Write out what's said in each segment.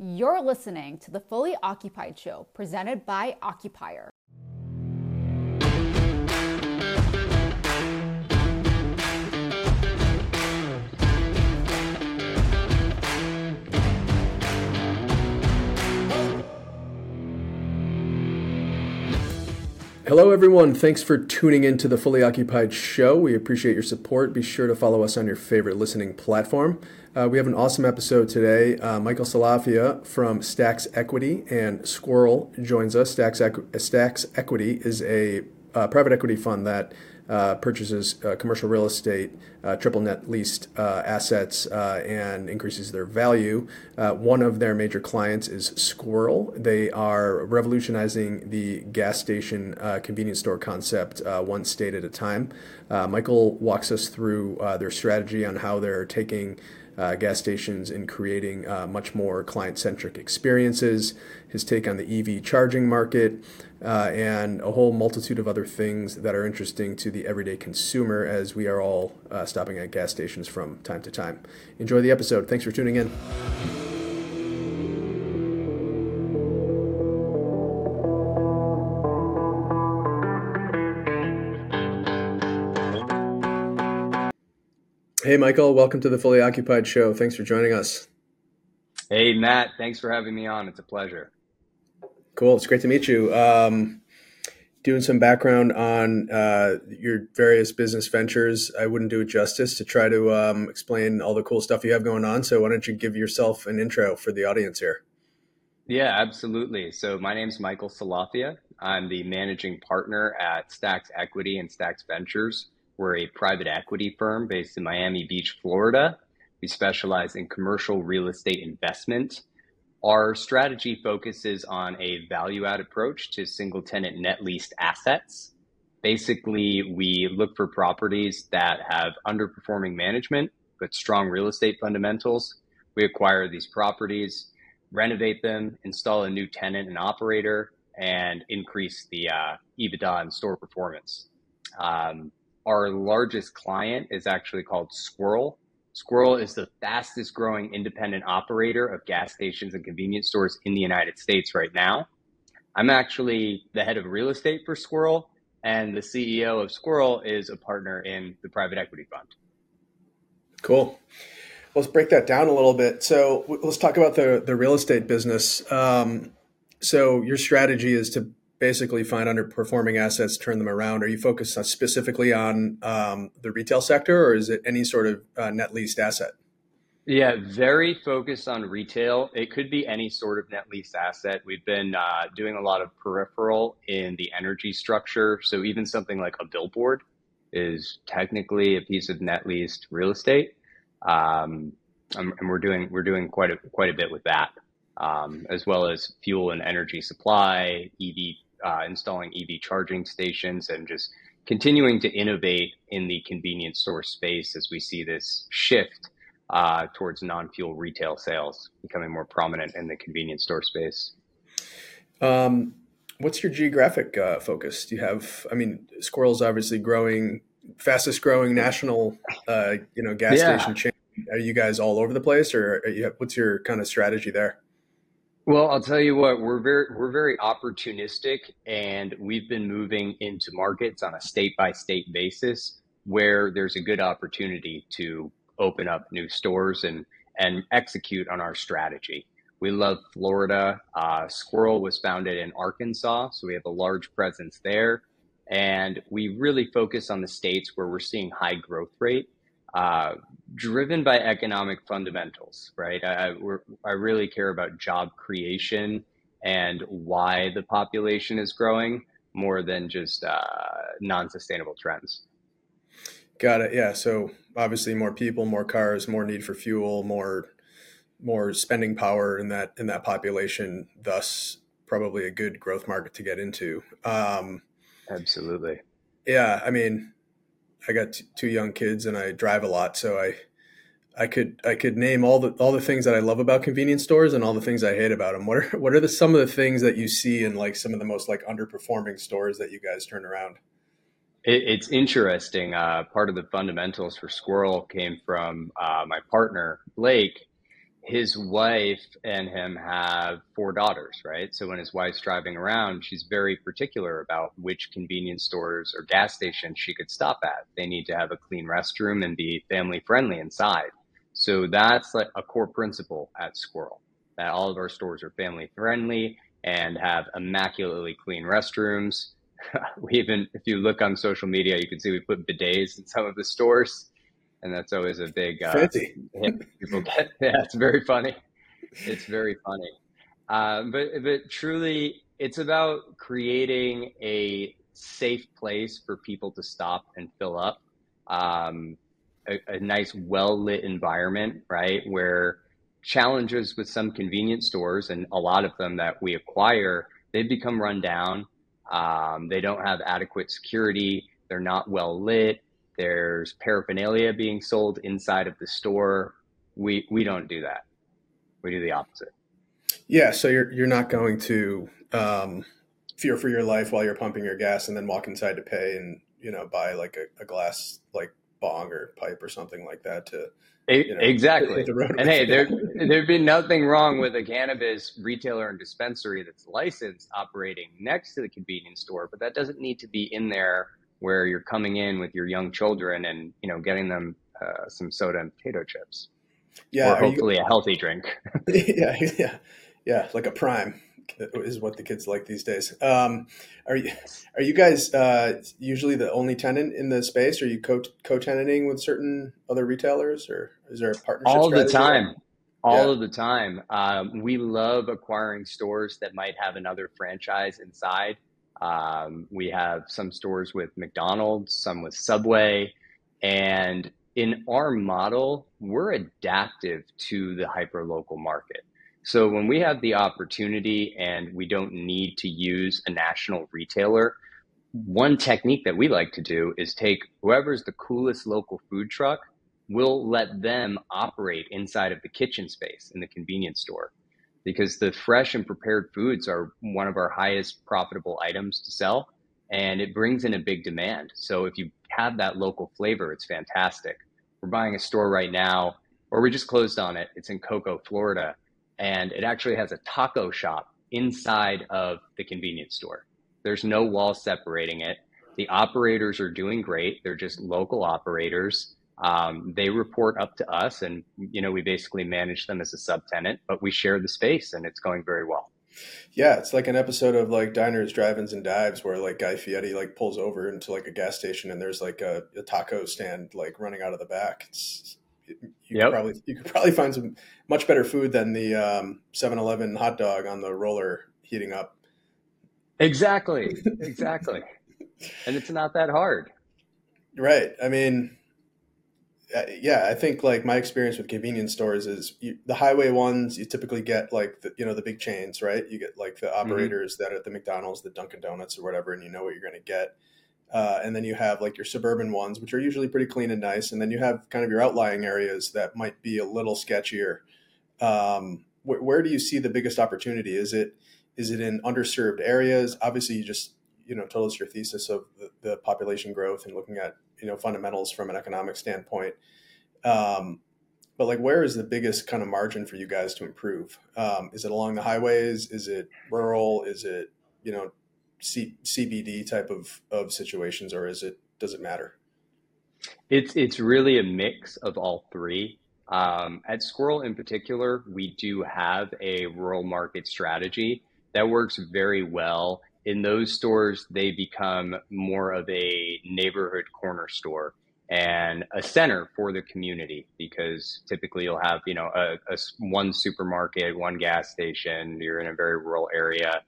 You're listening to the Fully Occupied Show presented by Occupier. Hello, everyone. Thanks for tuning in to the Fully Occupied Show. We appreciate your support. Be sure to follow us on your favorite listening platform. Uh, we have an awesome episode today. Uh, Michael Salafia from STAX Equity and SQRL joins us. STAX, Equ- STAX Equity is a uh, private equity fund that uh, purchases uh, commercial real estate, uh, triple net leased assets, and increases their value. One of their major clients is SQRL. They are revolutionizing the gas station convenience store concept one state at a time. Michael walks us through their strategy on how they're taking uh, gas stations and creating uh, much more client centric experiences, his take on the EV charging market, uh, and a whole multitude of other things that are interesting to the everyday consumer as we are all uh, stopping at gas stations from time to time. Enjoy the episode. Thanks for tuning in. Hey, Michael, welcome to the Fully Occupied Show. Thanks for joining us. Hey, Matt, thanks for having me on. It's a pleasure. Cool. It's great to meet you. Um, doing some background on uh, your various business ventures. I wouldn't do it justice to try to um, explain all the cool stuff you have going on. So, why don't you give yourself an intro for the audience here? Yeah, absolutely. So, my name is Michael Salafia. I'm the managing partner at STAX Equity and STAX Ventures. We're a private equity firm based in Miami Beach, Florida. We specialize in commercial real estate investment. Our strategy focuses on a value add approach to single tenant net leased assets. Basically, we look for properties that have underperforming management but strong real estate fundamentals. We acquire these properties, renovate them, install a new tenant and operator, and increase the uh, EBITDA and store performance. Um, our largest client is actually called SQRL. SQRL is the fastest growing independent operator of gas stations and convenience stores in the United States right now. I'm actually the head of real estate for SQRL, and the CEO of SQRL is a partner in the private equity fund. Cool. Let's break that down a little bit. So let's talk about the the real estate business. Um, so your strategy is to basically find underperforming assets, turn them around? Are you focused specifically on um, the retail sector, or is it any sort of uh, net leased asset? Yeah, very focused on retail. It could be any sort of net leased asset. We've been uh, doing a lot of peripheral in the energy structure. So even something like a billboard is technically a piece of net leased real estate, um, and we're doing we're doing quite a quite a bit with that, um, as well as fuel and energy supply, EV uh, installing EV charging stations and just continuing to innovate in the convenience store space as we see this shift uh, towards non-fuel retail sales becoming more prominent in the convenience store space. Um, what's your geographic uh, focus? Do you have? I mean, SQRL's obviously growing, fastest growing national, uh, you know, gas yeah. station chain. Are you guys all over the place, or you, what's your kind of strategy there? Well, I'll tell you what, we're very we're very opportunistic and we've been moving into markets on a state by state basis where there's a good opportunity to open up new stores and and execute on our strategy. We love Florida. Uh, SQRL was founded in Arkansas, so we have a large presence there. And we really focus on the states where we're seeing high growth rate uh, driven by economic fundamentals, right? I, I really care about job creation and why the population is growing more than just uh, non-sustainable trends. Got it. Yeah. So obviously, more people, more cars, more need for fuel, more more spending power in that in that population. Thus, probably a good growth market to get into. Um, Absolutely. Yeah. I mean, I got t- two young kids and I drive a lot, so I I could I could name all the all the things that I love about convenience stores and all the things I hate about them. What are what are the some of the things that you see in like some of the most like underperforming stores that you guys turn around? It, it's interesting. Uh, part of the fundamentals for SQRL came from uh, my partner Blake. His wife and him have four daughters, right? So when his wife's driving around, she's very particular about which convenience stores or gas stations she could stop at. They need to have a clean restroom and be family friendly inside. So that's like a core principle at SQRL that all of our stores are family friendly and have immaculately clean restrooms. we even, if you look on social media, you can see we put bidets in some of the stores and that's always a big uh, fancy people get. Yeah, it's very funny. It's very funny. Um, but but truly, it's about creating a safe place for people to stop and fill up. Um, a, a nice, well lit environment, right? Where challenges with some convenience stores and a lot of them that we acquire, they've become run down. Um, they don't have adequate security. They're not well lit there's paraphernalia being sold inside of the store. We we don't do that. We do the opposite. Yeah, so you're you're not going to um, fear for your life while you're pumping your gas and then walk inside to pay and you know buy like a, a glass like bong or pipe or something like that to you know, exactly. and hey, there there'd be nothing wrong with a cannabis retailer and dispensary that's licensed operating next to the convenience store, but that doesn't need to be in there where you're coming in with your young children and you know getting them uh, some soda and potato chips. Yeah, or hopefully you, a healthy drink. yeah, yeah, yeah, like a prime is what the kids like these days. Um, are you are you guys uh, usually the only tenant in the space? Are you co co tenanting with certain other retailers, or is there a partnership? All the time. All yeah. of the time. Um, we love acquiring stores that might have another franchise inside. Um, we have some stores with McDonald's, some with Subway. And in our model, we're adaptive to the hyperlocal market. So when we have the opportunity and we don't need to use a national retailer, one technique that we like to do is take whoever's the coolest local food truck, we'll let them operate inside of the kitchen space in the convenience store because the fresh and prepared foods are one of our highest profitable items to sell and it brings in a big demand. So if you have that local flavor, it's fantastic. We're buying a store right now, or we just closed on it. It's in Cocoa, Florida, and it actually has a taco shop inside of the convenience store. There's no wall separating it. The operators are doing great. They're just local operators um, they report up to us and you know we basically manage them as a subtenant but we share the space and it's going very well yeah it's like an episode of like diners drive-ins and dives where like guy fieri like pulls over into like a gas station and there's like a, a taco stand like running out of the back it's you yep. could probably you could probably find some much better food than the um, 7-Eleven hot dog on the roller heating up. Exactly, exactly, and it's not that hard. Right. I mean, yeah, I think like my experience with convenience stores is you, the highway ones. You typically get like the, you know the big chains, right? You get like the mm-hmm. operators mm-hmm. that are at the McDonald's, the Dunkin' Donuts, or whatever, and you know what you're going to get. Uh, and then you have like your suburban ones, which are usually pretty clean and nice. And then you have kind of your outlying areas that might be a little sketchier. Um, wh- where do you see the biggest opportunity? Is it is it in underserved areas? Obviously, you just you know told us your thesis of the, the population growth and looking at you know fundamentals from an economic standpoint. Um, but like, where is the biggest kind of margin for you guys to improve? Um, is it along the highways? Is it rural? Is it you know C- CBD type of of situations, or is it does it matter? It's it's really a mix of all three. Um, at SQRL in particular, we do have a rural market strategy that works very well in those stores, they become more of a neighborhood corner store and a center for the community because typically you'll have you know a, a one supermarket, one gas station. You're in a very rural area.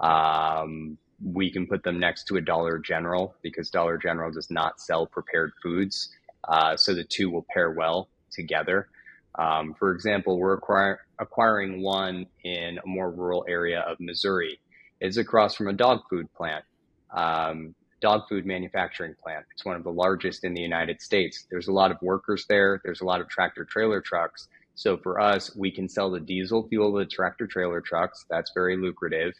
Um, we can put them next to a Dollar General because Dollar General does not sell prepared foods, uh, so the two will pair well together. Um, for example, we're acquire, acquiring one in a more rural area of Missouri is across from a dog food plant, um, dog food manufacturing plant. It's one of the largest in the United States. There's a lot of workers there. There's a lot of tractor trailer trucks. So for us, we can sell the diesel fuel to the tractor trailer trucks. That's very lucrative.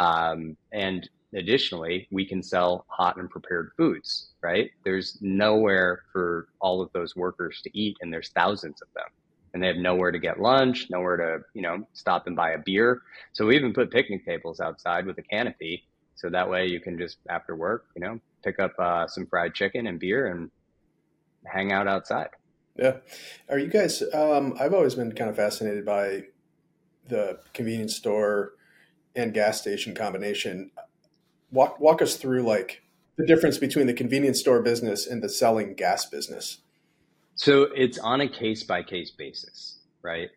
Um, and additionally, we can sell hot and prepared foods, right? There's nowhere for all of those workers to eat, and there's thousands of them. And they have nowhere to get lunch, nowhere to, you know, stop and buy a beer. So we even put picnic tables outside with a canopy. So that way you can just after work, you know, pick up uh, some fried chicken and beer and hang out outside. Yeah. Are you guys, um, I've always been kind of fascinated by the convenience store and gas station combination. Walk, walk us through like the difference between the convenience store business and the selling gas business. So it's on a case by case basis, right?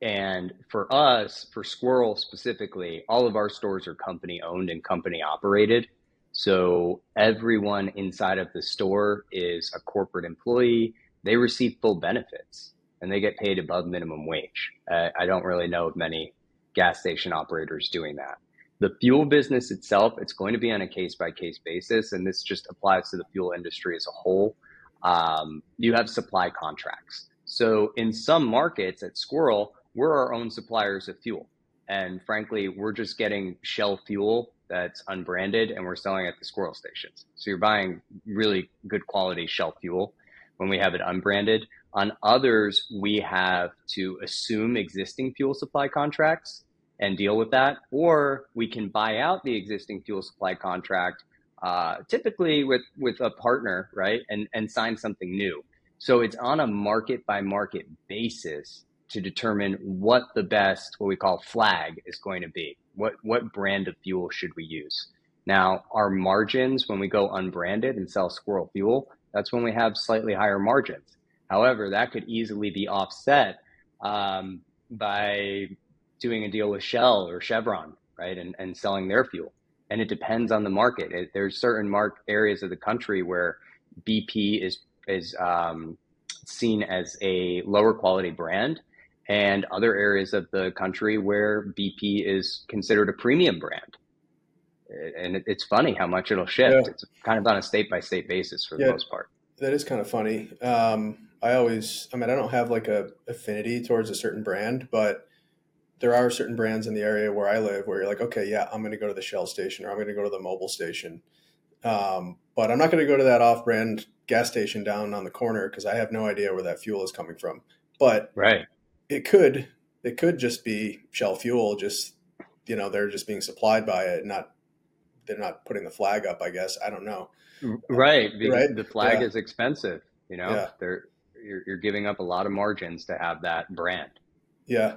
And for us, for SQRL specifically, all of our stores are company owned and company operated. So everyone inside of the store is a corporate employee. They receive full benefits and they get paid above minimum wage. Uh, I don't really know of many gas station operators doing that. The fuel business itself, it's going to be on a case by case basis, and this just applies to the fuel industry as a whole um, you have supply contracts. So in some markets at SQRL, we're our own suppliers of fuel. And frankly, we're just getting Shell fuel that's unbranded and we're selling at the SQRL stations. So you're buying really good quality Shell fuel when we have it unbranded. On others, we have to assume existing fuel supply contracts and deal with that, or we can buy out the existing fuel supply contract uh, typically with with a partner, right, and and sign something new. So it's on a market by market basis to determine what the best, what we call flag, is going to be. What what brand of fuel should we use? Now, our margins when we go unbranded and sell SQRL fuel, that's when we have slightly higher margins. However, that could easily be offset um, by doing a deal with Shell or Chevron, right, and, and selling their fuel and it depends on the market. It, there's certain mark areas of the country where BP is is um, seen as a lower quality brand, and other areas of the country where BP is considered a premium brand. And it, it's funny how much it'll shift. Yeah. It's kind of on a state by state basis for the most part. That is kind of funny. Um, I always, I mean, I don't have like a affinity towards a certain brand, but there are certain brands in the area where I live where you're like, okay, yeah, I'm going to go to the Shell station or I'm going to go to the Mobil station. Um, but I'm not going to go to that off brand gas station down on the corner because I have no idea where that fuel is coming from. But right. it could, it could just be Shell fuel, just, you know, they're just being supplied by it, not, they're not putting the flag up, I guess. I don't know. Right. right? The flag yeah. is expensive, you know, yeah. they're, you're, you're giving up a lot of margins to have that brand. Yeah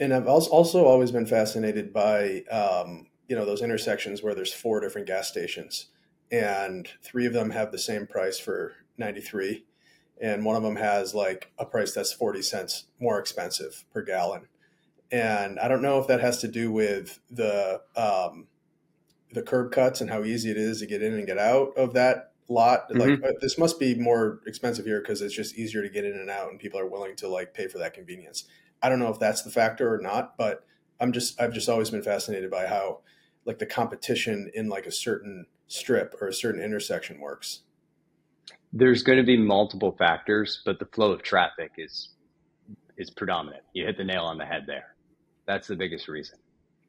and I've also always been fascinated by um, you know those intersections where there's four different gas stations, and three of them have the same price for 93, and one of them has like a price that's 40 cents more expensive per gallon. And I don't know if that has to do with the um, the curb cuts and how easy it is to get in and get out of that lot. Mm-hmm. Like uh, this must be more expensive here because it's just easier to get in and out, and people are willing to like pay for that convenience. I don't know if that's the factor or not, but I'm just I've just always been fascinated by how like the competition in like a certain strip or a certain intersection works. There's going to be multiple factors, but the flow of traffic is is predominant. You hit the nail on the head there. That's the biggest reason,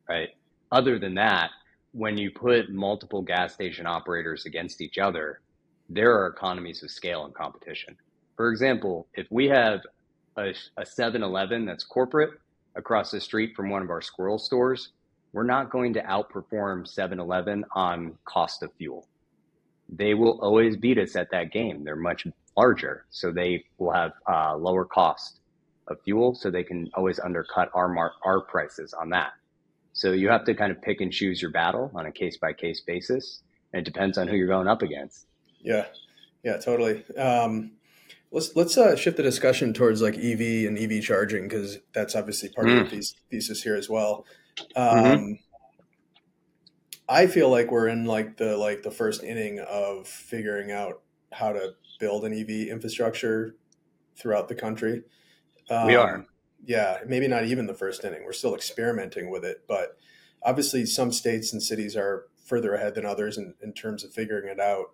right? Other than that, when you put multiple gas station operators against each other, there are economies of scale and competition. For example, if we have a, a 7-Eleven that's corporate across the street from one of our SQRL stores, we're not going to outperform 7-Eleven on cost of fuel. They will always beat us at that game. They're much larger, so they will have uh, lower cost of fuel, so they can always undercut our mar- our prices on that. So you have to kind of pick and choose your battle on a case by case basis, and it depends on who you're going up against. Yeah, yeah, totally. Um, Let's let's uh, shift the discussion towards like EV and EV charging because that's obviously part mm. of the thesis here as well. Mm-hmm. Um, mm-hmm. I feel like we're in like the like the first inning of figuring out how to build an EV infrastructure throughout the country. Um, we are, yeah, maybe not even the first inning. We're still experimenting with it, but obviously some states and cities are further ahead than others in, in terms of figuring it out.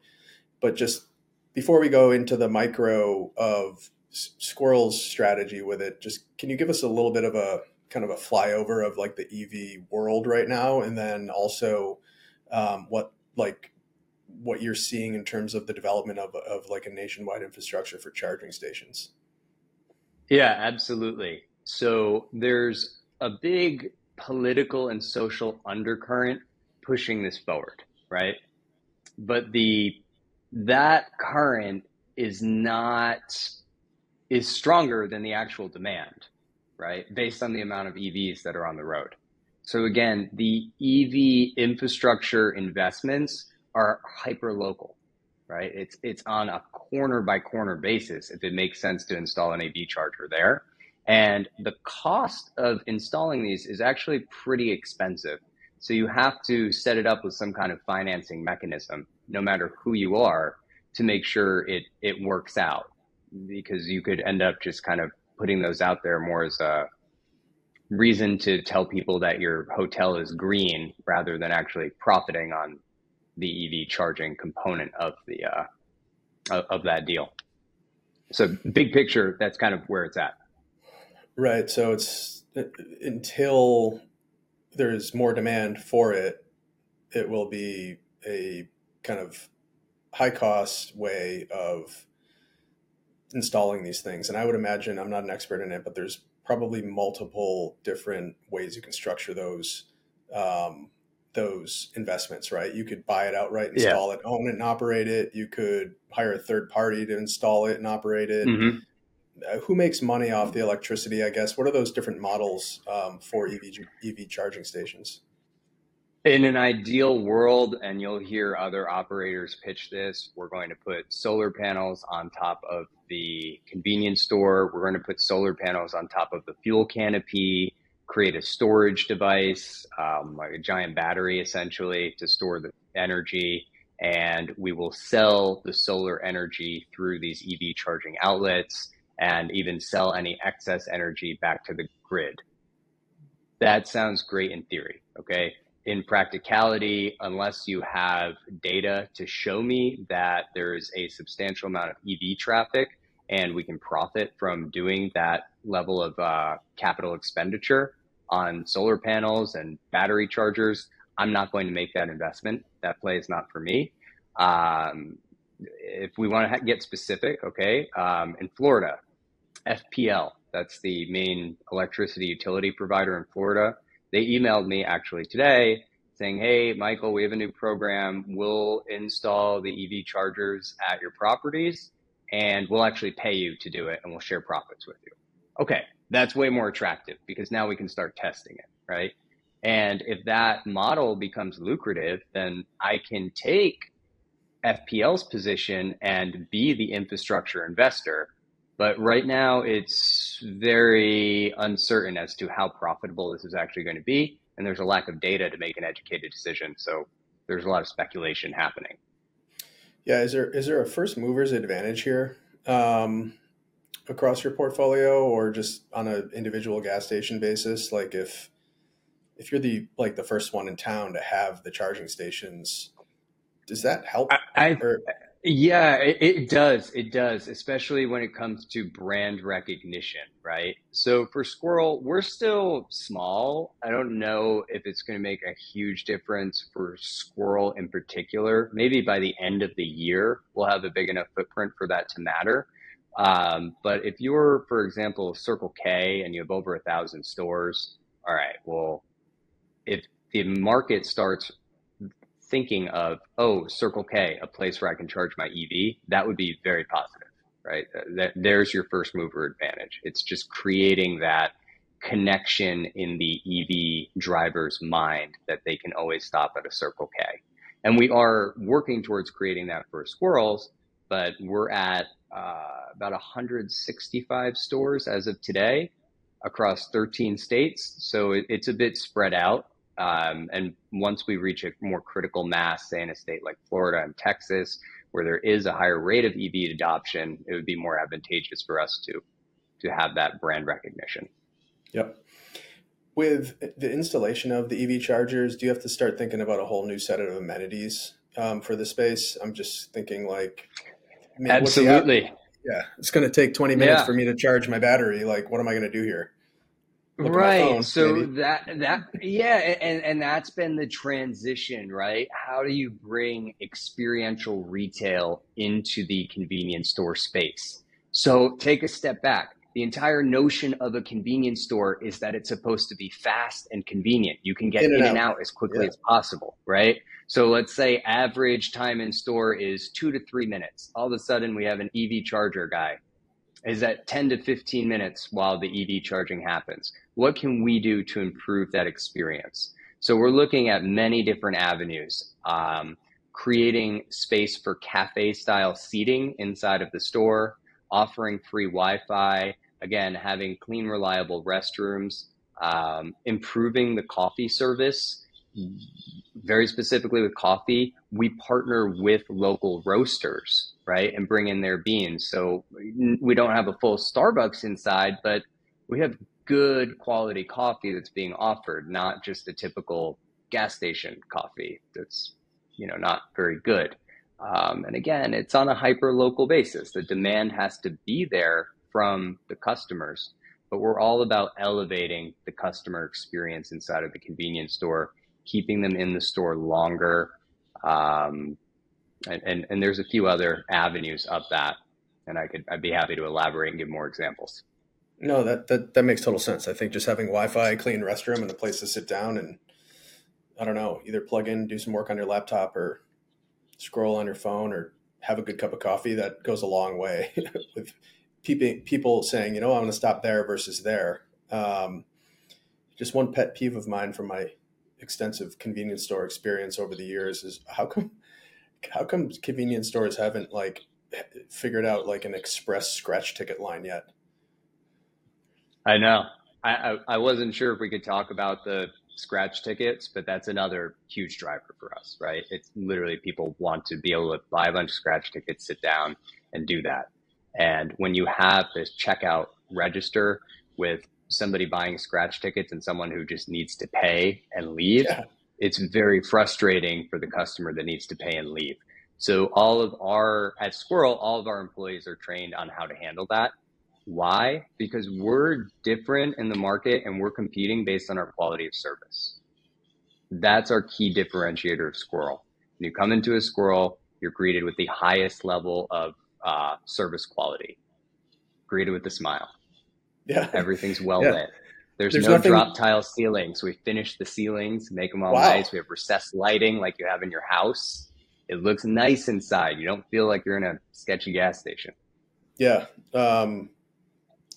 But just before we go into the micro of SQRL's strategy with it, just can you give us a little bit of a kind of a flyover of like the EV world right now, and then also um, what like what you're seeing in terms of the development of, of like a nationwide infrastructure for charging stations? Yeah, absolutely. So there's a big political and social undercurrent pushing this forward, right? But the that current is not is stronger than the actual demand, right? Based on the amount of EVs that are on the road. So again, the EV infrastructure investments are hyper local, right? It's it's on a corner by corner basis if it makes sense to install an EV charger there. And the cost of installing these is actually pretty expensive. So you have to set it up with some kind of financing mechanism, no matter who you are, to make sure it it works out. Because you could end up just kind of putting those out there more as a reason to tell people that your hotel is green rather than actually profiting on the EV charging component of the uh, of that deal. So big picture, that's kind of where it's at. Right. So it's until there's more demand for it, it will be a kind of high cost way of installing these things. And I would imagine I'm not an expert in it, but there's probably multiple different ways you can structure those um, those investments, right? You could buy it outright, install yeah. it, own it, and operate it. You could hire a third party to install it and operate it. Mm-hmm. Uh, who makes money off the electricity? I guess. What are those different models um, for EV EV charging stations? In an ideal world, and you'll hear other operators pitch this, we're going to put solar panels on top of the convenience store. We're going to put solar panels on top of the fuel canopy, create a storage device, um, like a giant battery essentially to store the energy. And we will sell the solar energy through these EV charging outlets and even sell any excess energy back to the grid. That sounds great in theory. Okay in practicality, unless you have data to show me that there is a substantial amount of EV traffic and we can profit from doing that level of uh, capital expenditure on solar panels and battery chargers, I'm not going to make that investment. That play is not for me. Um, if we want to get specific, okay, um, in Florida, FPL, that's the main electricity utility provider in Florida they emailed me actually today saying, Hey, Michael, we have a new program. We'll install the EV chargers at your properties and we'll actually pay you to do it and we'll share profits with you. Okay, that's way more attractive because now we can start testing it, right? And if that model becomes lucrative, then I can take FPL's position and be the infrastructure investor but right now, it's very uncertain as to how profitable this is actually going to be. And there's a lack of data to make an educated decision. So there's a lot of speculation happening. Yeah. Is there, is there a first mover's advantage here um, across your portfolio or just on an individual gas station basis? Like if, if you're the like the first one in town to have the charging stations, does that help? I, I, yeah, it, it does. It does, especially when it comes to brand recognition, right? So for SQRL, we're still small. I don't know if it's going to make a huge difference for SQRL in particular. Maybe by the end of the year, we'll have a big enough footprint for that to matter. Um, but if you're, for example, Circle K and you have over a thousand stores, all right, well, if the market starts thinking of, oh, Circle K, a place where I can charge my EV, that would be very positive, right? That, there's your first mover advantage. It's just creating that connection in the EV driver's mind that they can always stop at a Circle K. And we are working towards creating that for SQRLs, but we're at uh, about 165 stores as of today across 13 states. So it, it's a bit spread out. Um, and once we reach a more critical mass, say in a state like Florida and Texas, where there is a higher rate of EV adoption, it would be more advantageous for us to to have that brand recognition. Yep. With the installation of the EV chargers, do you have to start thinking about a whole new set of amenities um, for the space? I'm just thinking like, I mean, absolutely. Yeah, it's going to take 20 minutes yeah. for me to charge my battery. Like, what am I going to do here? Right so maybe. that that yeah and and that's been the transition right how do you bring experiential retail into the convenience store space so take a step back the entire notion of a convenience store is that it's supposed to be fast and convenient. You can get in and, in out. and out. as quickly yeah. as possible, right? So let's say average time in store is two to three minutes. All of a sudden, we have an EV charger guy is at 10 to 15 minutes while the EV charging happens. What can we do to improve that experience? So we're looking at many different avenues. Um, creating space for cafe style seating inside of the store, offering free Wi Fi, again, having clean, reliable restrooms, um, improving the coffee service. Very specifically with coffee, we partner with local roasters, right, and bring in their beans. So we don't have a full Starbucks inside, but we have good quality coffee that's being offered, not just a typical gas station coffee that's you know not very good. Um, and again, it's on a hyper local basis. The demand has to be there from the customers, but we're all about elevating the customer experience inside of the convenience store, keeping them in the store longer. Um, and, and, and there's a few other avenues of that. And I could, I'd be happy to elaborate and give more examples. No, that, that, that makes total sense. I think just having Wi-Fi, clean restroom and a place to sit down and I don't know, either plug in, do some work on your laptop or scroll on your phone or have a good cup of coffee. That goes a long way with people saying, you know, I'm going to stop there versus there. Um, just one pet peeve of mine from my extensive convenience store experience over the years is how come, how come convenience stores haven't like figured out like an express scratch ticket line yet? I know. I, I, I wasn't sure if we could talk about the scratch tickets, but that's another huge driver for us, right? It's literally people want to be able to buy a bunch of scratch tickets, sit down and do that. And when you have this checkout register with somebody buying scratch tickets and someone who just needs to pay and leave, yeah. it's very frustrating for the customer that needs to pay and leave. So all of our at SQRL, all of our employees are trained on how to handle that. Why? Because we're different in the market and we're competing based on our quality of service. That's our key differentiator of SQRL. When you come into a SQRL, you're greeted with the highest level of uh, service quality, greeted with a smile. Yeah. Everything's well yeah. lit. There's, There's no nothing... drop tile ceilings. We finished the ceilings, make them all wow. nice. We have recessed lighting like you have in your house. It looks nice inside. You don't feel like you're in a sketchy gas station. Yeah. Um,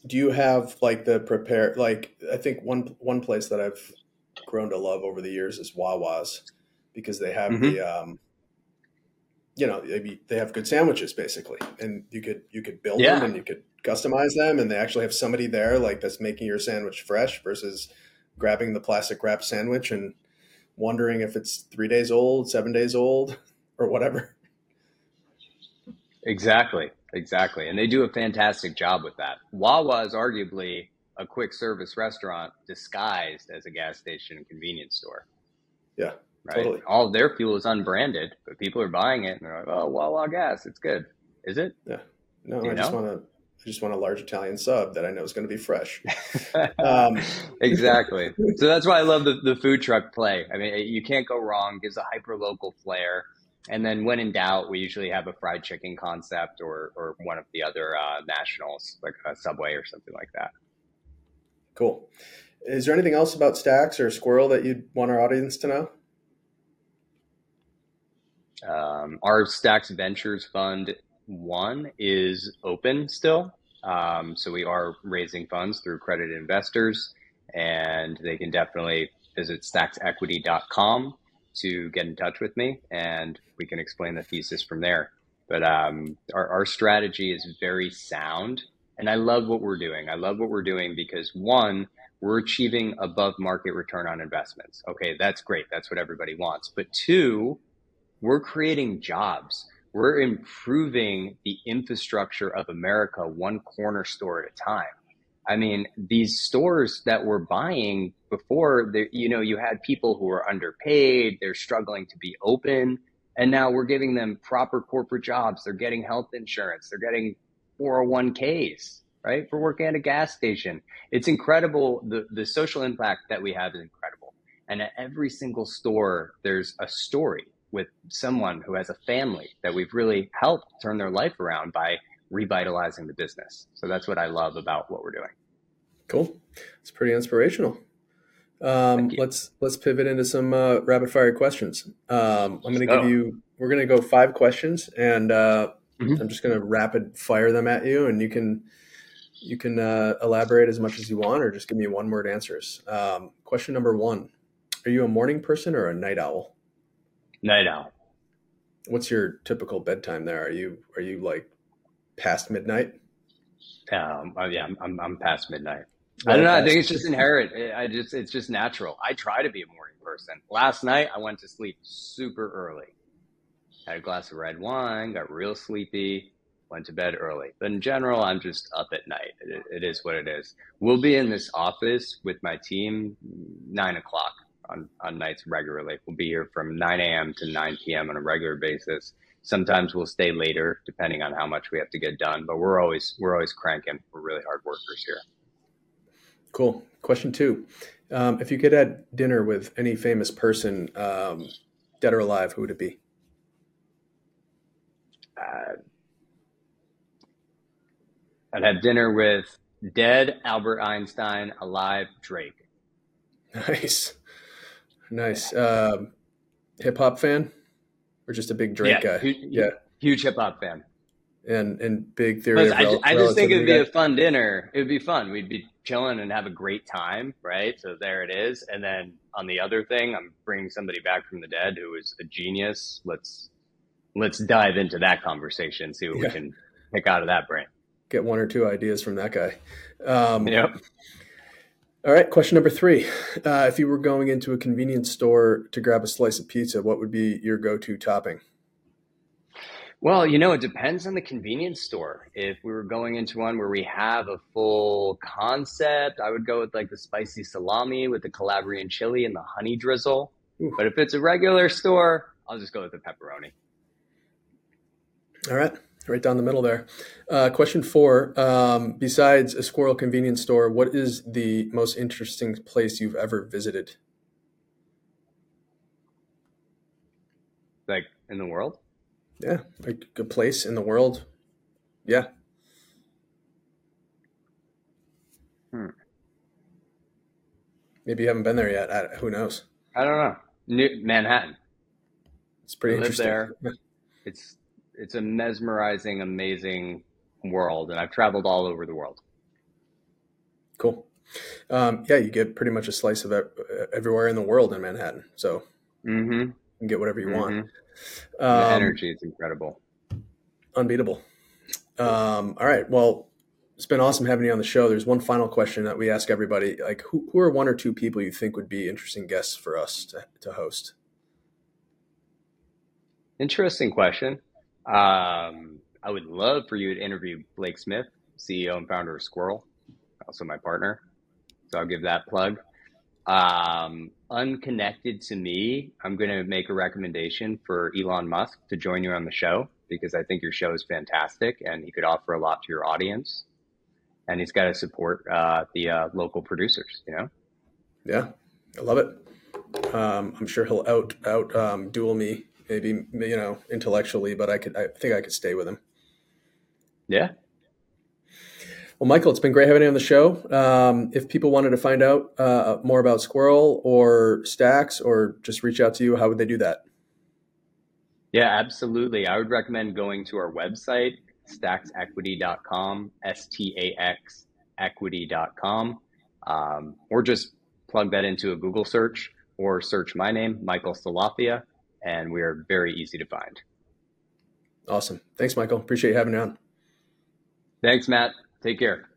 do you have like the prepare like i think one one place that i've grown to love over the years is wawa's because they have mm-hmm. the um you know they have good sandwiches basically and you could you could build yeah. them and you could customize them and they actually have somebody there like that's making your sandwich fresh versus grabbing the plastic wrap sandwich and wondering if it's three days old seven days old or whatever exactly Exactly. And they do a fantastic job with that. Wawa is arguably a quick service restaurant disguised as a gas station and convenience store. Yeah. Right. Totally. All their fuel is unbranded, but people are buying it and they're like, oh, Wawa gas, it's good. Is it? Yeah. No, I know? just want to. I just want a large Italian sub that I know is going to be fresh. um, exactly. So that's why I love the, the food truck play. I mean, you can't go wrong. Gives a hyper local flair. And then when in doubt, we usually have a fried chicken concept or, or one of the other uh, nationals, like a Subway or something like that. Cool. Is there anything else about STAX or SQRL that you'd want our audience to know? Um, our STAX Ventures Fund one is open still. Um, so we are raising funds through accredited investors, and they can definitely visit staxequity.com to get in touch with me and we can explain the thesis from there. But um, our, our strategy is very sound. And I love what we're doing. I love what we're doing because one, we're achieving above market return on investments. Okay, that's great. That's what everybody wants. But two, we're creating jobs. We're improving the infrastructure of America one corner store at a time. I mean, these stores that we're buying before, you know, you had people who were underpaid, they're struggling to be open, and now we're giving them proper corporate jobs. They're getting health insurance, they're getting 401ks, right? For working at a gas station. It's incredible. The, the social impact that we have is incredible. And at every single store, there's a story with someone who has a family that we've really helped turn their life around by revitalizing the business. So that's what I love about what we're doing. Cool. It's pretty inspirational. Um, let's let's pivot into some uh, rapid fire questions. Um, I'm going to give you. We're going to go five questions, and uh, mm-hmm. I'm just going to rapid fire them at you, and you can you can uh, elaborate as much as you want, or just give me one word answers. Um, question number one: Are you a morning person or a night owl? Night owl. What's your typical bedtime there? Are you are you like past midnight? Um, oh, yeah, I'm, I'm past midnight. I don't know. I think it's just inherent. I just it's just natural. I try to be a morning person. Last night I went to sleep super early. Had a glass of red wine, got real sleepy, went to bed early. But in general, I'm just up at night. it, it is what it is. We'll be in this office with my team nine o'clock on, on nights regularly. We'll be here from 9 a.m. to 9 p.m. on a regular basis. Sometimes we'll stay later depending on how much we have to get done, but we're always we're always cranking. We're really hard workers here. Cool. Question two. Um, if you could have dinner with any famous person, um, dead or alive, who would it be? Uh, I'd have dinner with dead Albert Einstein, alive Drake. Nice. Nice. Um, hip hop fan or just a big Drake yeah, guy? Huge, yeah. Huge hip hop fan. And and big theory. I, I just think it'd be a fun dinner. It would be fun. We'd be chilling and have a great time, right? So there it is. And then on the other thing, I'm bringing somebody back from the dead who is a genius. Let's let's dive into that conversation, see what yeah. we can pick out of that brain. Get one or two ideas from that guy. Um, yep. All right, question number three. Uh, if you were going into a convenience store to grab a slice of pizza, what would be your go-to topping? Well, you know, it depends on the convenience store. If we were going into one where we have a full concept, I would go with like the spicy salami with the Calabrian chili and the honey drizzle. Ooh. But if it's a regular store, I'll just go with the pepperoni. All right, right down the middle there. Uh, question four um, Besides a SQRL convenience store, what is the most interesting place you've ever visited? Like in the world? Yeah, like a place in the world. Yeah. Hmm. Maybe you haven't been there yet. I, who knows? I don't know. New Manhattan. It's pretty I interesting. there. it's it's a mesmerizing, amazing world, and I've traveled all over the world. Cool. Um, yeah, you get pretty much a slice of everywhere in the world in Manhattan, so mm-hmm. you can get whatever you mm-hmm. want. Um, the energy is incredible. Unbeatable. Um, all right. Well, it's been awesome having you on the show. There's one final question that we ask everybody. Like, who, who are one or two people you think would be interesting guests for us to, to host? Interesting question. Um, I would love for you to interview Blake Smith, CEO and founder of SQRL, also my partner. So I'll give that plug. Um, unconnected to me, I'm going to make a recommendation for Elon Musk to join you on the show because I think your show is fantastic and he could offer a lot to your audience. And he's got to support uh, the uh, local producers, you know? Yeah, I love it. Um, I'm sure he'll out out um, duel me, maybe you know intellectually, but I could I think I could stay with him. Yeah, well, Michael, it's been great having you on the show. Um, if people wanted to find out uh, more about SQRL or STAX or just reach out to you, how would they do that? Yeah, absolutely. I would recommend going to our website, staxequity.com, S T A X equity.com, um, or just plug that into a Google search or search my name, Michael Salafia, and we are very easy to find. Awesome. Thanks, Michael. Appreciate you having me on. Thanks, Matt. Take care.